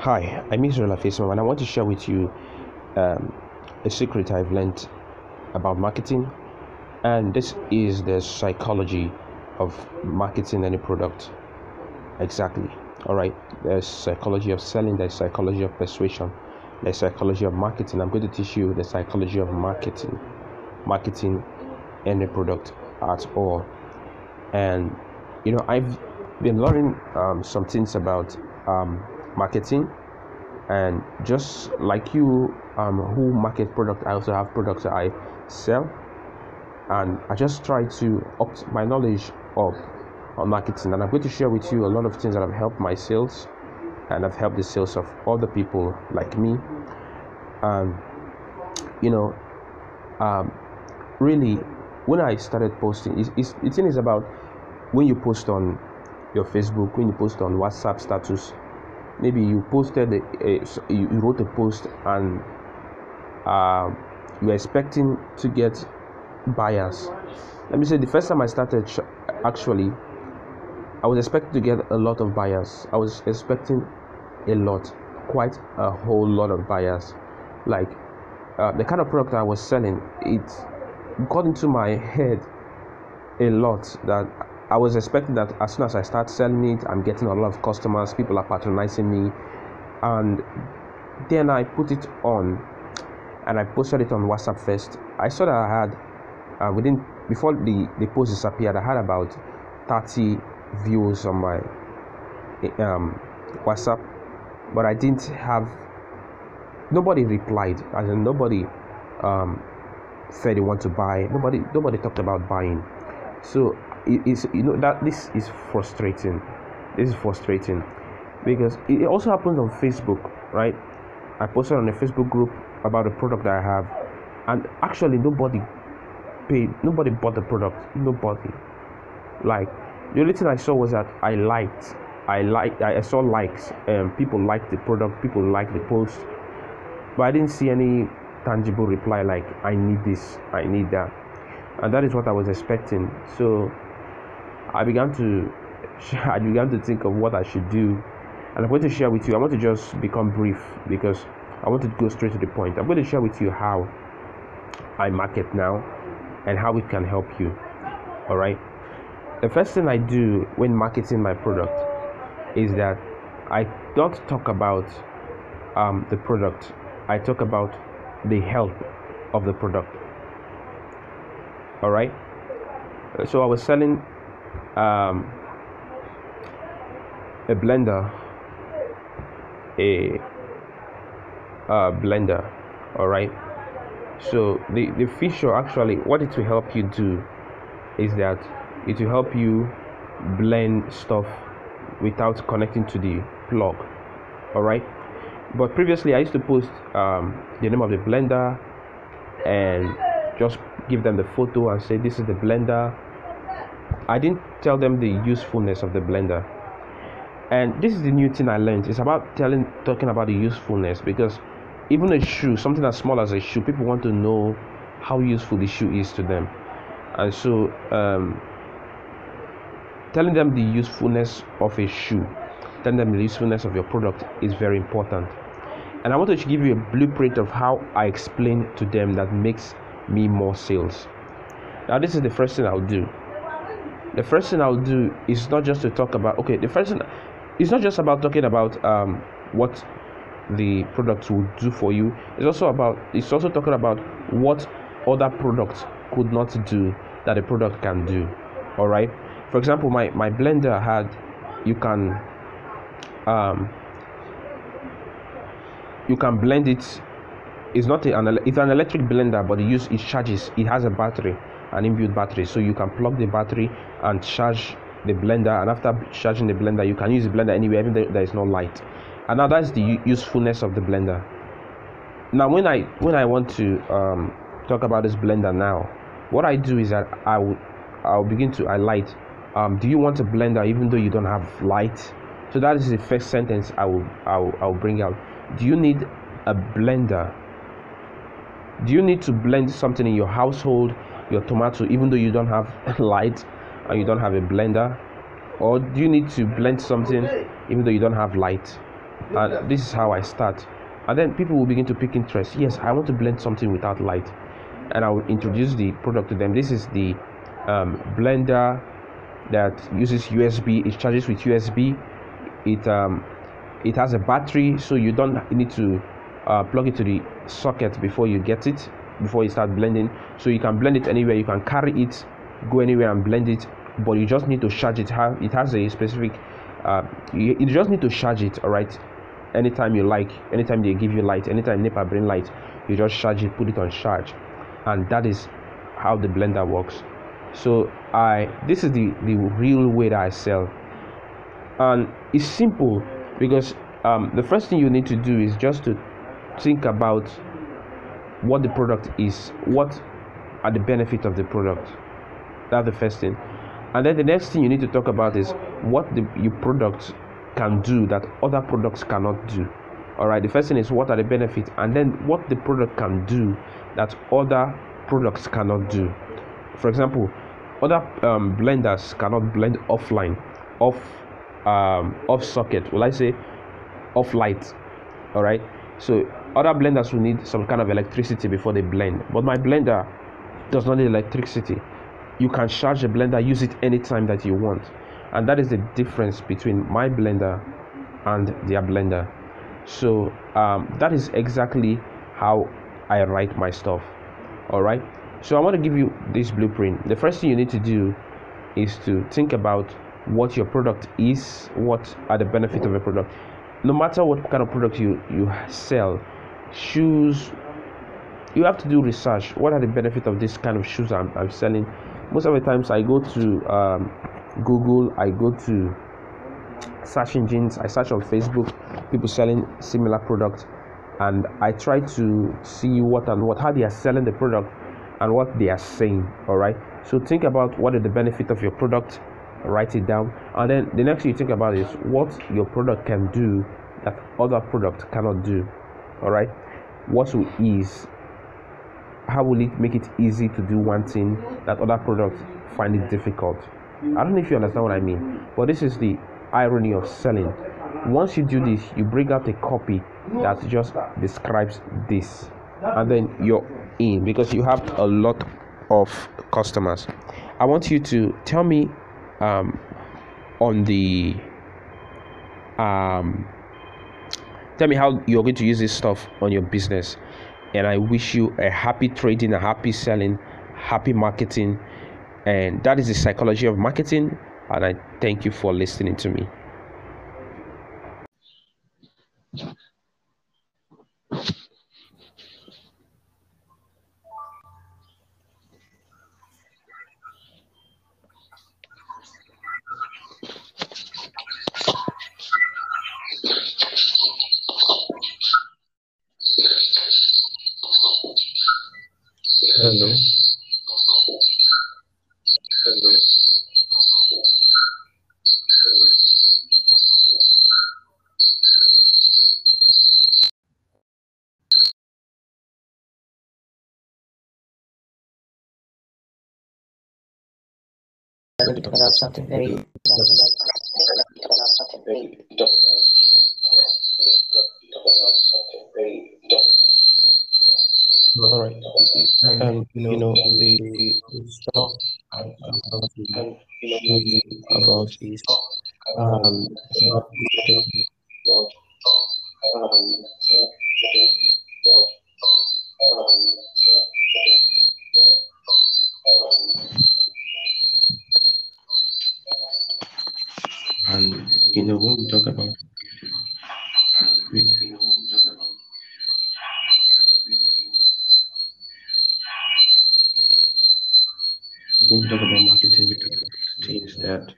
Hi, I'm Israel Afisman and I want to share with you um, a secret I've learned about marketing. And this is the psychology of marketing any product. Exactly. All right. There's psychology of selling, there's psychology of persuasion, there's psychology of marketing. I'm going to teach you the psychology of marketing. Marketing any product at all. And you know, I've been learning um, some things about um, marketing. And just like you um, who market product i also have products that i sell. And i just try to up my knowledge up on marketing. And i'm going to share with you a lot of things that have helped my sales and have helped the sales of other people like me. And you know um, really when i started posting it's, it's, the thing is about when you post on your facebook when you post on whatsapp status maybe you posted a, a you wrote a post and uh, you're expecting to get buyers. Let me say the first time i started actually i was expecting to get a lot of buyers. I was expecting a lot quite a whole lot of buyers. Like uh, the kind of product i was selling it got into my head a lot that I was expecting that as soon as I start selling it, I'm getting a lot of customers, people are patronizing me, and then I put it on and I posted it on WhatsApp first. I saw that I had uh, within before the the post disappeared, I had about 30 views on my um, WhatsApp, but I didn't have nobody replied, in nobody um, said they want to buy. Nobody nobody talked about buying. So is you know that this is frustrating. This is frustrating because it also happens on facebook right? I posted on a facebook group about a product that i have and actually nobody paid nobody bought the product. Nobody. Like the only thing i saw was that i liked i liked i saw likes and um, people liked the product people liked the post but i didn't see any tangible reply like i need this i need that. And that is what i was expecting. So I began to I began to think of what I should do, and I'm going to share with you. I want to just become brief because I want to go straight to the point. I'm going to share with you how I market now and how it can help you. All right. The first thing I do when marketing my product is that I don't talk about um, the product. I talk about the help of the product. All right. So I was selling um, a blender a uh, blender all right? So the the feature actually what it will help you do is that it will help you blend stuff without connecting to the plug all right? But previously i used to post um, the name of the blender and just give them the photo and say this is the blender I didn't tell them the usefulness of the blender. And this is the new thing I learned. It's about telling talking about the usefulness because even a shoe, something as small as a shoe, people want to know how useful the shoe is to them. And so um, telling them the usefulness of a shoe, telling them the usefulness of your product is very important. And I want to give you a blueprint of how I explain to them that makes me more sales. Now, this is the first thing I'll do the first thing I'll do is not just to talk about okay the first thing it's not just about talking about um, what the product will do for you. It's also about it's also talking about what other products could not do that a product can do all right? For example my my blender had you can um, you can blend it. It's not an it's an electric blender but it use it charges it has a battery an inbuilt battery. So you can plug the battery and charge the blender and after charging the blender you can use the blender anywhere even though there is no light. And now that's the usefulness of the blender. Now when i when i want to um, talk about this blender now what i do is that i will i'll begin to highlight um, do you want a blender even though you don't have light? So that is the first sentence i will i will, I will bring out. Do you need a blender? Do you need to blend something in your household your tomato even though you don't have light and you don't have a blender or do you need to blend something even though you don't have light and this is how I start. And then people will begin to pick interest. Yes, I want to blend something without light, and I will introduce the product to them. This is the um, blender that uses USB. It charges with USB. It um, it has a battery, so you don't need to uh, plug it to the socket before you get it before you start blending. So you can blend it anywhere. You can carry it, go anywhere and blend it, but you just need to charge it. have It has a specific. Uh, you, you just need to charge it. All right anytime you like anytime they give you light anytime NEPA bring light you just charge it put it on charge and that is how the blender works so i this is the the real way that i sell and it's simple because um, the first thing you need to do is just to think about what the product is what are the benefits of the product. That's the first thing. And then the next thing you need to talk about is what the your product can do that other products cannot do. All right the first thing is what are the benefits and then what the product can do that other products cannot do. For example other um, blenders cannot blend offline off um, off socket. Will i say off light? All right so other blenders will need some kind of electricity before they blend. But my blender does not need electricity. You can charge the blender use it anytime that you want. And that is the difference between my blender and their blender. So um, that is exactly how i write my stuff. All right so i want to give you this blueprint. The first thing you need to do is to think about what your product is what are the benefits of a product. No matter what kind of product you you sell shoes you have to do research what are the benefits of this kind of shoes i'm, I'm selling most of the times i go to um, Google, I go to search engines, I search on Facebook, people selling similar products, and I try to see what and what how they are selling the product and what they are saying. All right. So think about what is the benefit of your product, write it down, and then the next thing you think about is what your product can do that other product cannot do. All right. What will ease? How will it make it easy to do one thing that other products find it difficult? I don't know if you understand what I mean, but this is the irony of selling. Once you do this, you bring out a copy that just describes this, and then you're in because you have a lot of customers. I want you to tell me um, on the um, tell me how you're going to use this stuff on your business. And I wish you a happy trading, a happy selling, happy marketing and that is the psychology of marketing. And I thank you for listening to me. Going to talk about something very All right. And you know the, about about um and you know when we talk about? When we talk about marketing, we talk about things that